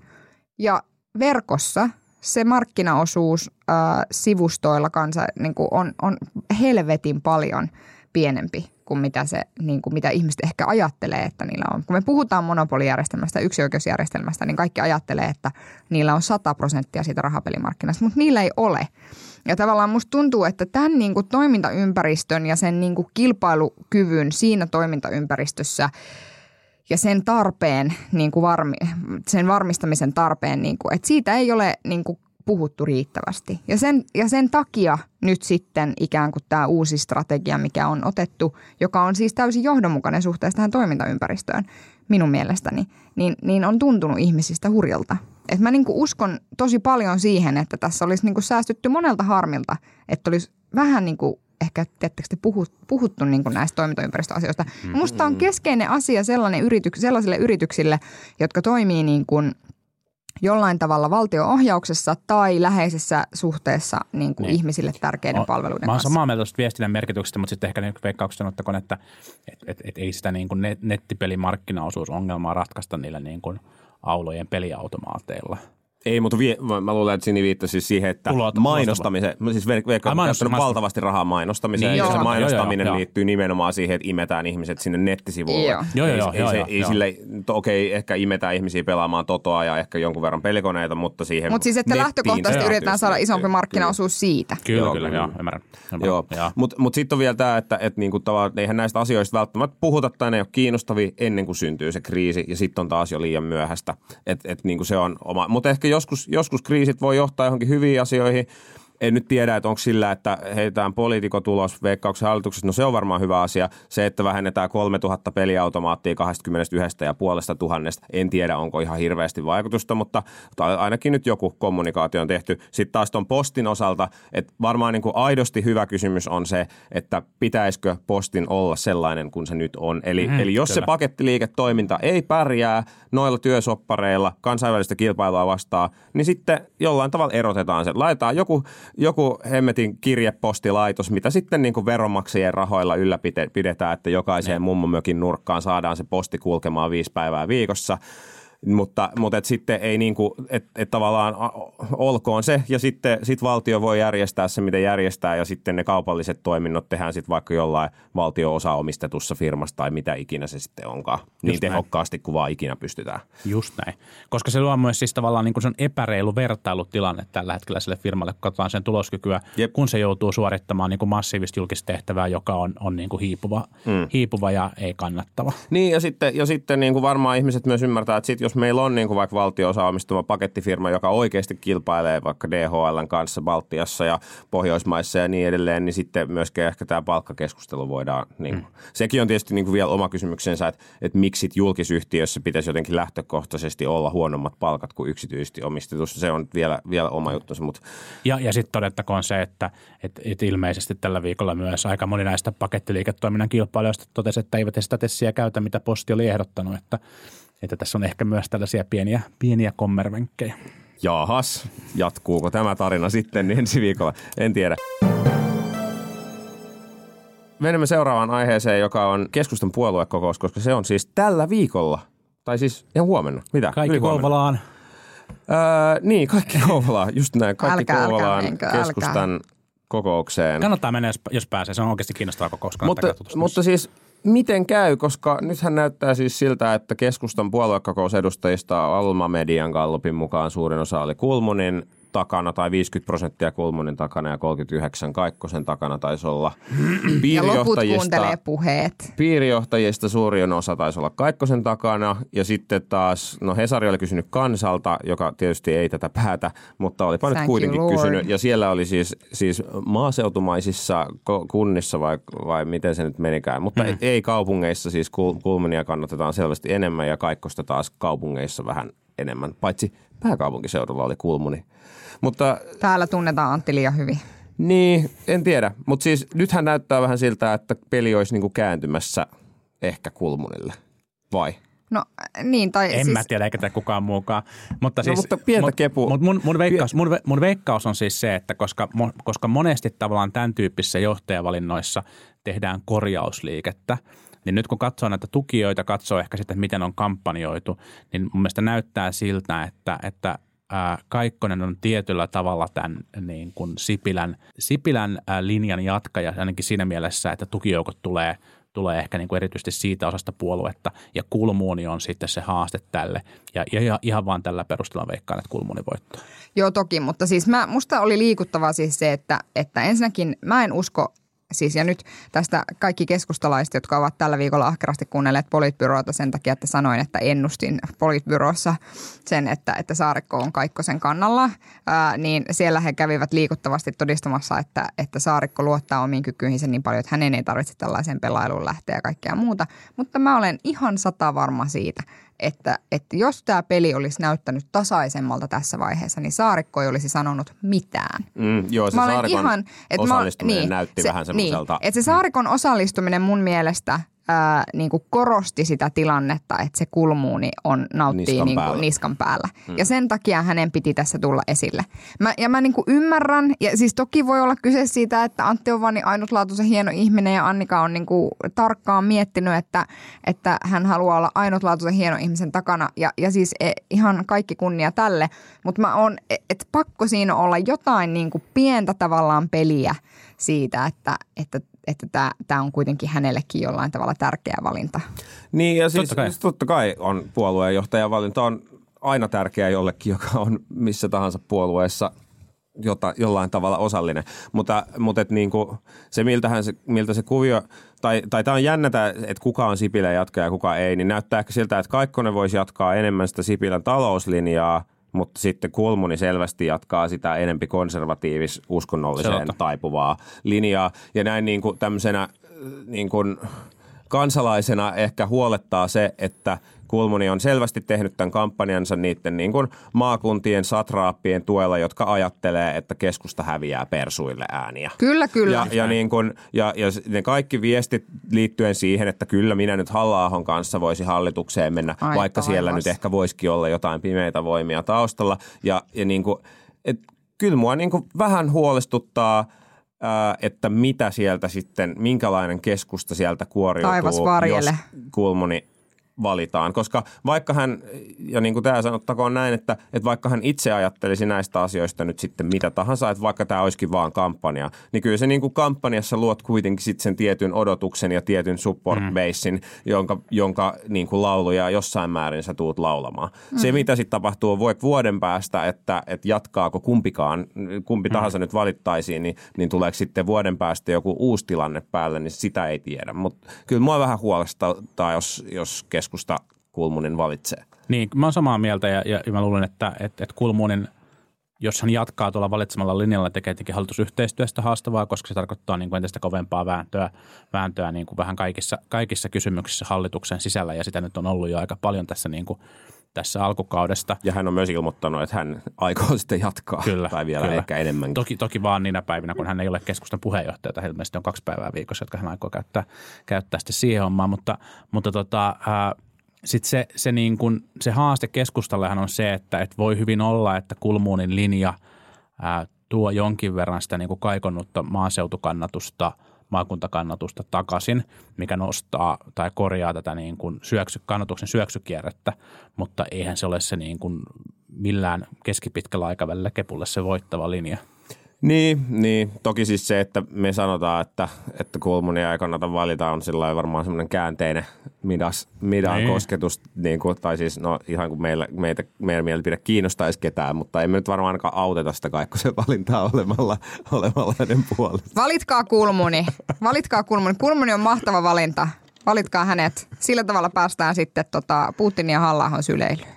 Speaker 2: Ja verkossa se markkinaosuus ää, sivustoilla kansa, niin on, on helvetin paljon pienempi kuin mitä, se, niin kuin mitä ihmiset ehkä ajattelee, että niillä on. Kun me puhutaan monopolijärjestelmästä, yksioikeusjärjestelmästä, niin kaikki ajattelee, että niillä on 100 prosenttia siitä rahapelimarkkinasta, mutta niillä ei ole. Ja tavallaan musta tuntuu, että tämän niin kuin toimintaympäristön ja sen niin kuin kilpailukyvyn siinä toimintaympäristössä ja sen tarpeen, niin kuin varmi, sen varmistamisen tarpeen, niin kuin, että siitä ei ole niin kuin puhuttu riittävästi. Ja sen, ja sen takia nyt sitten ikään kuin tämä uusi strategia, mikä on otettu, joka on siis täysin johdonmukainen suhteessa tähän toimintaympäristöön minun mielestäni, niin, niin on tuntunut ihmisistä hurjalta. Et mä niinku uskon tosi paljon siihen, että tässä olisi niinku säästytty monelta harmilta, että olisi vähän niinku ehkä tiedättekö te puhut, puhuttu niin kuin näistä toimintaympäristöasioista. Mm. Musta on keskeinen asia sellainen yrityks, sellaisille yrityksille, jotka toimii niin kuin jollain tavalla valtioohjauksessa tai läheisessä suhteessa niin kuin niin. ihmisille tärkeiden
Speaker 3: o,
Speaker 2: palveluiden
Speaker 3: mä
Speaker 2: kanssa.
Speaker 3: samaa mieltä tuosta viestinnän merkityksestä, mutta sitten ehkä niin veikkauksen sanottakoon, että et, et, et ei sitä niin kuin net, nettipelimarkkinaosuusongelmaa ratkaista niillä niin kuin aulojen peliautomaateilla –
Speaker 1: ei, mutta vie, mä luulen, että Sini viittasi siis siihen, että
Speaker 3: Tulot-
Speaker 1: mainostamiseen, siis Veikka on käyttänyt valtavasti rahaa mainostamiseen,
Speaker 3: Niin,
Speaker 1: ja
Speaker 2: joo.
Speaker 1: se
Speaker 2: Joo,
Speaker 1: mainostaminen
Speaker 3: joo, joo.
Speaker 1: liittyy nimenomaan siihen, että imetään ihmiset sinne nettisivuille.
Speaker 2: Joo.
Speaker 3: Joo,
Speaker 1: ei,
Speaker 3: joo,
Speaker 1: ei,
Speaker 3: joo,
Speaker 1: se,
Speaker 3: joo,
Speaker 1: ei
Speaker 3: joo.
Speaker 1: sille, to, okei, ehkä imetään ihmisiä pelaamaan totoa ja ehkä jonkun verran pelikoneita, mutta siihen
Speaker 2: Mutta siis, että
Speaker 1: nettiin
Speaker 2: lähtökohtaisesti
Speaker 1: se
Speaker 2: yritetään
Speaker 1: tietysti
Speaker 2: saada isompi markkinaosuus siitä.
Speaker 3: Kyllä,
Speaker 1: Joo,
Speaker 3: kyllä, joo, ymmärrän.
Speaker 1: Joo,
Speaker 3: Joo.
Speaker 1: mutta mut sitten on vielä tämä, että et niinku tavallaan, eihän näistä asioista välttämättä puhuta tai ne ei ole kiinnostavia ennen kuin syntyy se kriisi ja sitten on taas jo liian myöhäistä. Et, et niinku se on oma. Mutta ehkä joskus, joskus kriisit voi johtaa johonkin hyviin asioihin. En nyt tiedä, että onko sillä, että heitetään poliitikotulos veikkauksen hallituksesta, no se on varmaan hyvä asia. Se, että vähennetään 3000 peliautomaattia 21 ja puolesta tuhannesta, en tiedä onko ihan hirveästi vaikutusta, mutta ainakin nyt joku kommunikaatio on tehty. Sitten taas tuon postin osalta, että varmaan niin kuin aidosti hyvä kysymys on se, että pitäisikö postin olla sellainen kuin se nyt on. Eli,
Speaker 3: Mhm,
Speaker 1: eli jos se
Speaker 3: kyllä.
Speaker 1: pakettiliiketoiminta ei pärjää noilla työsoppareilla kansainvälistä kilpailua vastaan, niin sitten jollain tavalla erotetaan se. Laitetaan joku, joku hemmetin kirjepostilaitos, mitä sitten niin kuin veronmaksajien rahoilla ylläpidetään, että jokaiseen mummomökin nurkkaan saadaan se posti kulkemaan viisi päivää viikossa. Mutta, mutta et sitten ei niin kuin, että et tavallaan olkoon se ja sitten sit valtio voi järjestää se, mitä järjestää ja sitten ne kaupalliset toiminnot tehdään sitten vaikka jollain valtio-osaomistetussa firmassa tai mitä ikinä se sitten onkaan. niin
Speaker 3: näin.
Speaker 1: tehokkaasti kuin vaan ikinä pystytään.
Speaker 3: Just näin. Koska se luo myös siis tavallaan niin kuin se on epäreilu vertailutilanne tällä hetkellä sille firmalle, kun katsotaan sen tuloskykyä,
Speaker 1: Jep.
Speaker 3: kun se joutuu suorittamaan niin kuin massiivista julkista tehtävää, joka on, on niin kuin hiipuva, mm. hiipuva ja ei kannattava.
Speaker 1: Niin ja sitten, ja sitten niin kuin varmaan ihmiset myös ymmärtää, että sit jos meillä on niin kuin vaikka valtio-osaomistama pakettifirma, joka oikeasti kilpailee vaikka DHLn kanssa Baltiassa ja Pohjoismaissa ja niin edelleen, niin sitten myöskin ehkä tämä palkkakeskustelu voidaan, niin kuin, mm. sekin on tietysti niin kuin vielä oma kysymyksensä, että, että miksi julkisyhtiössä pitäisi jotenkin lähtökohtaisesti olla huonommat palkat kuin yksityisesti omistetussa. Se on vielä, vielä oma juttunsa, mutta
Speaker 3: Ja, ja sitten todettakoon se, että et, et ilmeisesti tällä viikolla myös aika moni näistä pakettiliiketoiminnan kilpailijoista totesi, että eivät he sitä tessiä käytä, mitä posti oli ehdottanut, että, että tässä on ehkä myös tällaisia pieniä, pieniä kommervenkkejä.
Speaker 1: Jaahas, jatkuuko tämä tarina sitten niin ensi viikolla? En tiedä. Menemme seuraavaan aiheeseen, joka on keskustan puoluekokous, koska se on siis tällä viikolla. Tai siis ihan huomenna. Mitä?
Speaker 3: Kaikki. Kouvolaan.
Speaker 1: Öö, niin, kaikki Kouvolaan. Just näin. Kaikki
Speaker 2: Älkää, älkää
Speaker 1: Kouvolaan
Speaker 2: älkää.
Speaker 1: keskustan kokoukseen.
Speaker 3: Kannattaa mennä, jos, jos pääsee. Se on oikeasti kiinnostava kokous. Kannattaa
Speaker 1: Mutta, mutta siis miten käy, koska nythän näyttää siis siltä, että keskustan puoluekokousedustajista Alma Median Gallupin mukaan suurin osa oli Kulmunin takana tai 50 prosenttia Kulmunin takana ja 39 Kaikkosen takana taisi olla.
Speaker 2: Ja
Speaker 1: Piirijohtajista,
Speaker 2: puheet.
Speaker 1: piirijohtajista suurin osa taisi olla Kaikkosen takana ja sitten taas, no Hesari oli kysynyt kansalta, joka tietysti ei tätä päätä, mutta olipa nyt
Speaker 2: Thank you,
Speaker 1: kuitenkin
Speaker 2: Lord.
Speaker 1: kysynyt ja siellä oli siis, siis maaseutumaisissa kunnissa vai, vai miten se nyt menikään, mutta
Speaker 3: Hmm.
Speaker 1: mm. ei kaupungeissa siis Kul- Kulmunia kannatetaan selvästi enemmän ja Kaikkosta taas kaupungeissa vähän enemmän, paitsi pääkaupunkiseudulla oli Kulmuni. Mutta
Speaker 2: Täällä tunnetaan Antti liian hyvin.
Speaker 1: niin, en tiedä, mutta siis nythän näyttää vähän siltä, että peli olisi niinku kääntymässä ehkä Kulmunille, vai?
Speaker 2: No niin, tai
Speaker 3: En
Speaker 2: siis,
Speaker 3: mä tiedä, eikä tämä kukaan muukaan. Mutta,
Speaker 1: No,
Speaker 3: siis,
Speaker 1: mutta pientä
Speaker 3: mut,
Speaker 1: kepu-
Speaker 3: Mut mun, mun, veikkaus, mun, ve- mun veikkaus on siis se, että koska, koska monesti tavallaan tämän tyyppisissä johtajavalinnoissa tehdään korjausliikettä, niin nyt kun katsoo näitä tukijoita, katsoo ehkä sitten, miten on kampanjoitu, niin mun mielestä näyttää siltä, että, että Kaikkonen on tietyllä tavalla tämän niin kuin Sipilän, Sipilän linjan jatkaja, ainakin siinä mielessä, että tukijoukot tulee – tulee ehkä niin kuin erityisesti siitä osasta puoluetta, ja Kulmuuni on sitten se haaste tälle. Ja, ja, ja ihan vaan tällä perusteella veikkaan, että Kulmuuni voittaa.
Speaker 2: Joo, toki, mutta siis mä, musta oli liikuttavaa siis se, että, että ensinnäkin mä en usko Siis ja nyt tästä kaikki keskustalaiset, jotka ovat tällä viikolla ahkerasti kuunnelleet politbyroota sen takia, että sanoin, että ennustin politbyrossa sen, että, että Saarikko on Kaikkosen kannalla, ää, niin siellä he kävivät liikuttavasti todistamassa, että, että Saarikko luottaa omiin kykyihinsä niin paljon, että hänen ei tarvitse tällaiseen pelailuun lähteä ja kaikkea muuta. Mutta mä olen ihan sata varma siitä, että, että jos tämä peli olisi näyttänyt tasaisemmalta tässä vaiheessa, niin Saarikko ei olisi sanonut mitään.
Speaker 1: Mm, joo, se
Speaker 2: Mä olen
Speaker 1: Saarikon
Speaker 2: ihan- et mä-
Speaker 1: osallistuminen
Speaker 2: niin,
Speaker 1: näytti
Speaker 2: se-
Speaker 1: vähän semmoiselta.
Speaker 2: Niin, että se Saarikon osallistuminen mun mielestä ää, niin kuin korosti sitä tilannetta, että se kulmuuni on, nauttii
Speaker 1: Niskan
Speaker 2: niin kuin
Speaker 1: päällä.
Speaker 2: niskan päällä. Mm. Ja sen takia hänen piti tässä tulla esille. Mä, ja mä niin kuin ymmärrän, ja siis toki voi olla kyse siitä, että Antti on vaan niin ainutlaatuisen hieno ihminen ja Annika on niin kuin tarkkaan miettinyt, että, että hän haluaa olla ainutlaatuisen hieno ihmisen takana. Ja, ja siis e, ihan kaikki kunnia tälle, mutta mä on, että pakko siinä olla jotain niin kuin pientä tavallaan peliä siitä, että, että että tämä, tämä on kuitenkin hänellekin jollain tavalla tärkeä valinta.
Speaker 1: Niin ja siis
Speaker 3: Totta kai.
Speaker 1: siis totta kai on puolueenjohtajan valinta on aina tärkeä jollekin, joka on missä tahansa puolueessa jota, jollain tavalla osallinen. Mutta, mutta et niin kuin se, miltähän se, miltä se kuvio, tai, tai tämä on jännätä, että kuka on Sipilän jatkaja ja kuka ei, niin näyttää ehkä siltä, että Kaikkonen voisi jatkaa enemmän sitä Sipilän talouslinjaa, mutta sitten Kulmuni selvästi jatkaa sitä enempi konservatiivis uskonnolliseen taipuvaa linjaa. Ja näin niin kuin tämmöisenä äh, niin kuin kansalaisena ehkä huolettaa se, että Kulmuni on selvästi tehnyt tämän kampanjansa niiden niin kuin maakuntien satraappien tuella, jotka ajattelee, että keskusta häviää persuille ääniä.
Speaker 2: Kyllä, kyllä.
Speaker 1: Ja, ja, niin kun, ja, ja ne kaikki viestit liittyen siihen, että kyllä minä nyt halla kanssa voisi hallitukseen mennä,
Speaker 2: Ai
Speaker 1: vaikka siellä
Speaker 2: taivas.
Speaker 1: nyt ehkä voisikin olla jotain pimeitä voimia taustalla. Ja, ja niin kun, et, kyllä mua niin kun vähän huolestuttaa, ää, että mitä sieltä sitten, minkälainen keskusta sieltä kuoriutuu,
Speaker 2: Taivas
Speaker 1: jos Kulmuni valitaan. Koska vaikka hän, ja niin kuin tämä sanottakoon näin, että, että vaikka hän itse ajattelisi näistä asioista nyt sitten mitä tahansa, että vaikka tämä olisikin vaan kampanja, niin kyllä se niin kuin kampanjassa luot kuitenkin sitten sen tietyn odotuksen ja tietyn support basein, jonka, jonka niin kuin lauluja jossain määrin sä tuut laulamaan. Mm. Se, mitä sitten tapahtuu voi vuoden päästä, että, että jatkaako kumpikaan, kumpi tahansa nyt valittaisiin, niin, niin tuleeko sitten vuoden päästä joku uusi tilanne päälle, niin sitä ei tiedä. Mutta kyllä mua vähän huolestuttaa, jos, jos keskusta Kulmunin valitsee.
Speaker 3: Niin, mä oon samaa mieltä ja, ja, mä luulen, että, että, että Kulmunin, jos hän jatkaa tuolla valitsemalla linjalla, tekee tietenkin hallitusyhteistyöstä haastavaa, koska se tarkoittaa niin kuin entistä kovempaa vääntöä, vääntöä niin kuin vähän kaikissa, kaikissa kysymyksissä hallituksen sisällä ja sitä nyt on ollut jo aika paljon tässä, niin kuin, tässä alkukaudesta.
Speaker 1: Ja hän on myös ilmoittanut, että hän aikoo sitten jatkaa.
Speaker 3: Kyllä,
Speaker 1: Tai vielä
Speaker 3: kyllä.
Speaker 1: ehkä enemmänkin.
Speaker 3: Toki, toki vaan niinä päivinä, kun hän ei ole keskustan puheenjohtaja, tai ilmeisesti on kaksi päivää viikossa, jotka hän aikoo käyttää, käyttää sitten siihen hommaan. Mutta, mutta tota, sitten se, se, niin kun, se haaste keskustallehan on se, että et voi hyvin olla, että Kulmuunin linja ää, tuo jonkin verran sitä niin kuin kaikonnutta maaseutukannatusta, maakuntakannatusta takaisin, mikä nostaa tai korjaa tätä niin kuin syöksy, kannatuksen syöksykierrettä, mutta eihän se ole se niin kuin millään keskipitkällä aikavälillä kepulle se voittava linja.
Speaker 1: Niin, niin, toki siis se, että me sanotaan, että, että Kulmunia ei kannata valita, on sillä varmaan semmoinen käänteinen midas, midan
Speaker 3: Niin.
Speaker 1: kosketus, niin kuin, tai siis no ihan kuin meillä, meitä, meidän mielipide kiinnostaisi ketään, mutta emme nyt varmaan ainakaan auteta sitä Kaikkosen valintaa olemalla, olemalla hänen puolesta.
Speaker 2: Valitkaa Kulmuni. Valitkaa Kulmuni. Kulmuni on mahtava valinta. Valitkaa hänet. Sillä tavalla päästään sitten tota Putinin ja halla syleilyyn.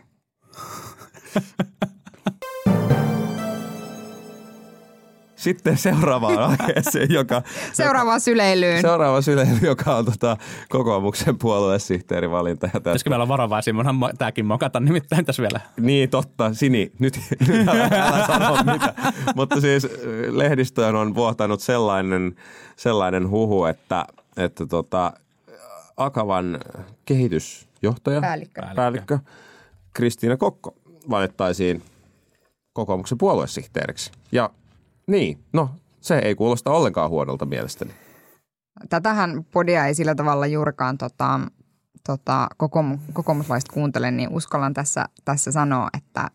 Speaker 1: Sitten seuraavaan aiheeseen, joka...
Speaker 2: Seuraavaan syleilyyn.
Speaker 1: Seuraava syleily, joka on tota, kokoomuksen puoluesihteerivalinta.
Speaker 3: Pitäisikö meillä olla varovaisia? Munhan mo- tämäkin mokata nimittäin tässä vielä.
Speaker 1: Niin, totta. Sini, nyt, nyt älä, älä sano mitä. Mutta siis äh, lehdistöön on vuotanut sellainen, sellainen huhu, että, että tota, Akavan kehitysjohtaja,
Speaker 2: Päällikkö.
Speaker 1: päällikkö Kristiina Kokko valittaisiin kokoomuksen puoluesihteeriksi. Ja niin, no se ei kuulosta ollenkaan huonolta mielestäni.
Speaker 2: Tätähän podia ei sillä tavalla juurikaan tota, tota, kokoomu, kokoomuslaiset kuuntele, niin uskallan tässä, tässä sanoa, että,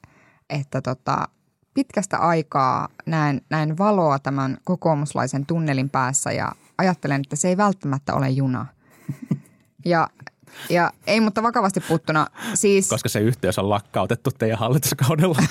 Speaker 2: että tota, pitkästä aikaa näen, näen valoa tämän kokoomuslaisen tunnelin päässä ja ajattelen, että se ei välttämättä ole juna. Ja, ja ei, mutta vakavasti puuttuna, siis
Speaker 3: Koska se yhteys on lakkautettu teidän hallituskaudella.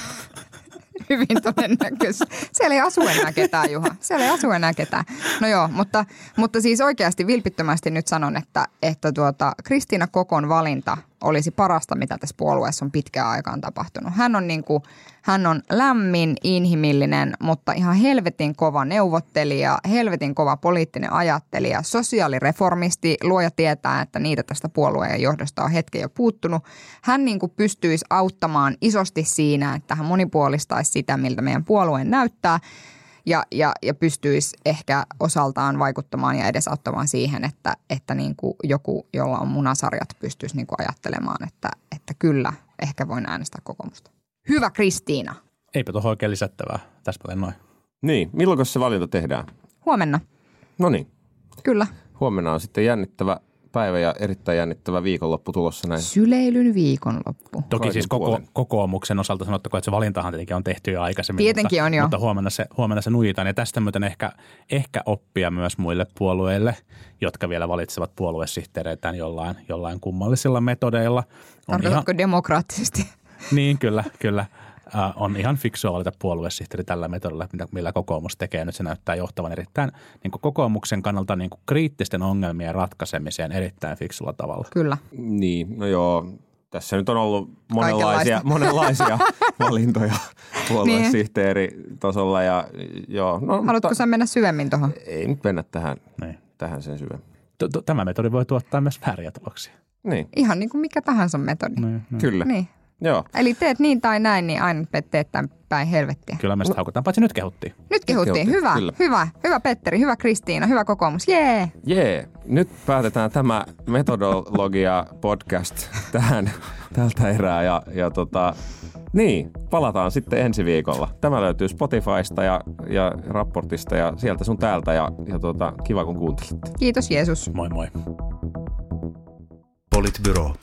Speaker 2: hyvin todennäköistä. Siellä ei asu enää ketään, Juha. Siellä ei asu enää ketään. No joo, mutta, mutta siis oikeasti vilpittömästi nyt sanon, että, että tuota, Kristiina Kokon valinta olisi parasta, mitä tässä puolueessa on pitkään aikaan tapahtunut. Hän on, niin kuin, hän on lämmin, inhimillinen, mutta ihan helvetin kova neuvottelija, helvetin kova poliittinen ajattelija, sosiaalireformisti. Luoja tietää, että niitä tästä puolueen johdosta on hetken jo puuttunut. Hän niin kuin pystyisi auttamaan isosti siinä, että hän monipuolistaisi sitä, miltä meidän puolueen näyttää ja, ja, ja pystyisi ehkä osaltaan vaikuttamaan ja edesauttamaan siihen, että, että niin kuin joku, jolla on munasarjat, pystyisi niin kuin ajattelemaan, että, että kyllä, ehkä voin äänestää kokoomusta. Hyvä Kristiina.
Speaker 3: Eipä tuohon oikein lisättävää. Täsmälleen noin.
Speaker 1: Niin, milloin se valinta tehdään?
Speaker 2: Huomenna,
Speaker 1: No niin,
Speaker 2: kyllä.
Speaker 1: huomenna on sitten jännittävä päivä ja erittäin jännittävä viikonloppu tulossa näin.
Speaker 2: Syleilyn viikonloppu.
Speaker 3: Toki
Speaker 1: Kaikin
Speaker 3: siis koko, kokoomuksen osalta sanottakoon, että se valintahan tietenkin on tehty jo aikaisemmin.
Speaker 2: Tietenkin
Speaker 3: mutta,
Speaker 2: on jo.
Speaker 3: Mutta huomenna se, huomenna se nuijitaan ja tästä myöten ehkä, ehkä oppia myös muille puolueille, jotka vielä valitsevat puoluesihteereitään jollain, jollain kummallisilla metodeilla. On ihan,
Speaker 2: Tarkoitatko demokraattisesti?
Speaker 3: niin, kyllä, kyllä. Äh, on ihan fiksua valita puoluesihteeri tällä metodilla, mitä- millä kokoomus tekee. Nyt se näyttää johtavan erittäin niin kuin kokoomuksen kannalta niin kuin kriittisten ongelmien ratkaisemiseen erittäin fiksulla tavalla.
Speaker 2: Kyllä.
Speaker 1: Niin, no joo. Tässä nyt on ollut monenlaisia, monenlaisia valintoja puoluesihteeritasolla ja joo. No,
Speaker 2: Haluatko
Speaker 1: mutta
Speaker 2: sä mennä syvemmin tuohon?
Speaker 1: ei nyt mennä tähän,
Speaker 3: Niin.
Speaker 1: tähän sen syvemmin.
Speaker 3: Tämä metodi voi tuottaa myös vääriä tuloksia.
Speaker 1: Niin,
Speaker 2: Ihan niin kuin mikä tahansa metodi.
Speaker 3: Niin, niin.
Speaker 1: kyllä.
Speaker 2: Niin.
Speaker 1: Joo.
Speaker 2: Eli teet niin tai näin, niin aina teet tämän päin helvettiä.
Speaker 3: Kyllä me sitä haukutaan, paitsi nyt kehuttiin.
Speaker 2: Nyt kehuttiin.
Speaker 1: kehuttiin,
Speaker 2: Hyvä,
Speaker 1: kyllä.
Speaker 2: hyvä, hyvä Petteri, hyvä Kristiina, hyvä kokoomus. Jee!
Speaker 1: Jee, nyt päätetään tämä metodologia podcast tähän tältä erää ja, ja tota, niin, palataan sitten ensi viikolla. Tämä löytyy Spotifysta ja, ja raportista ja sieltä sun täältä ja, ja tota, kiva kun kuuntelitte.
Speaker 2: Kiitos Jeesus.
Speaker 3: Moi moi.
Speaker 4: Politbyro.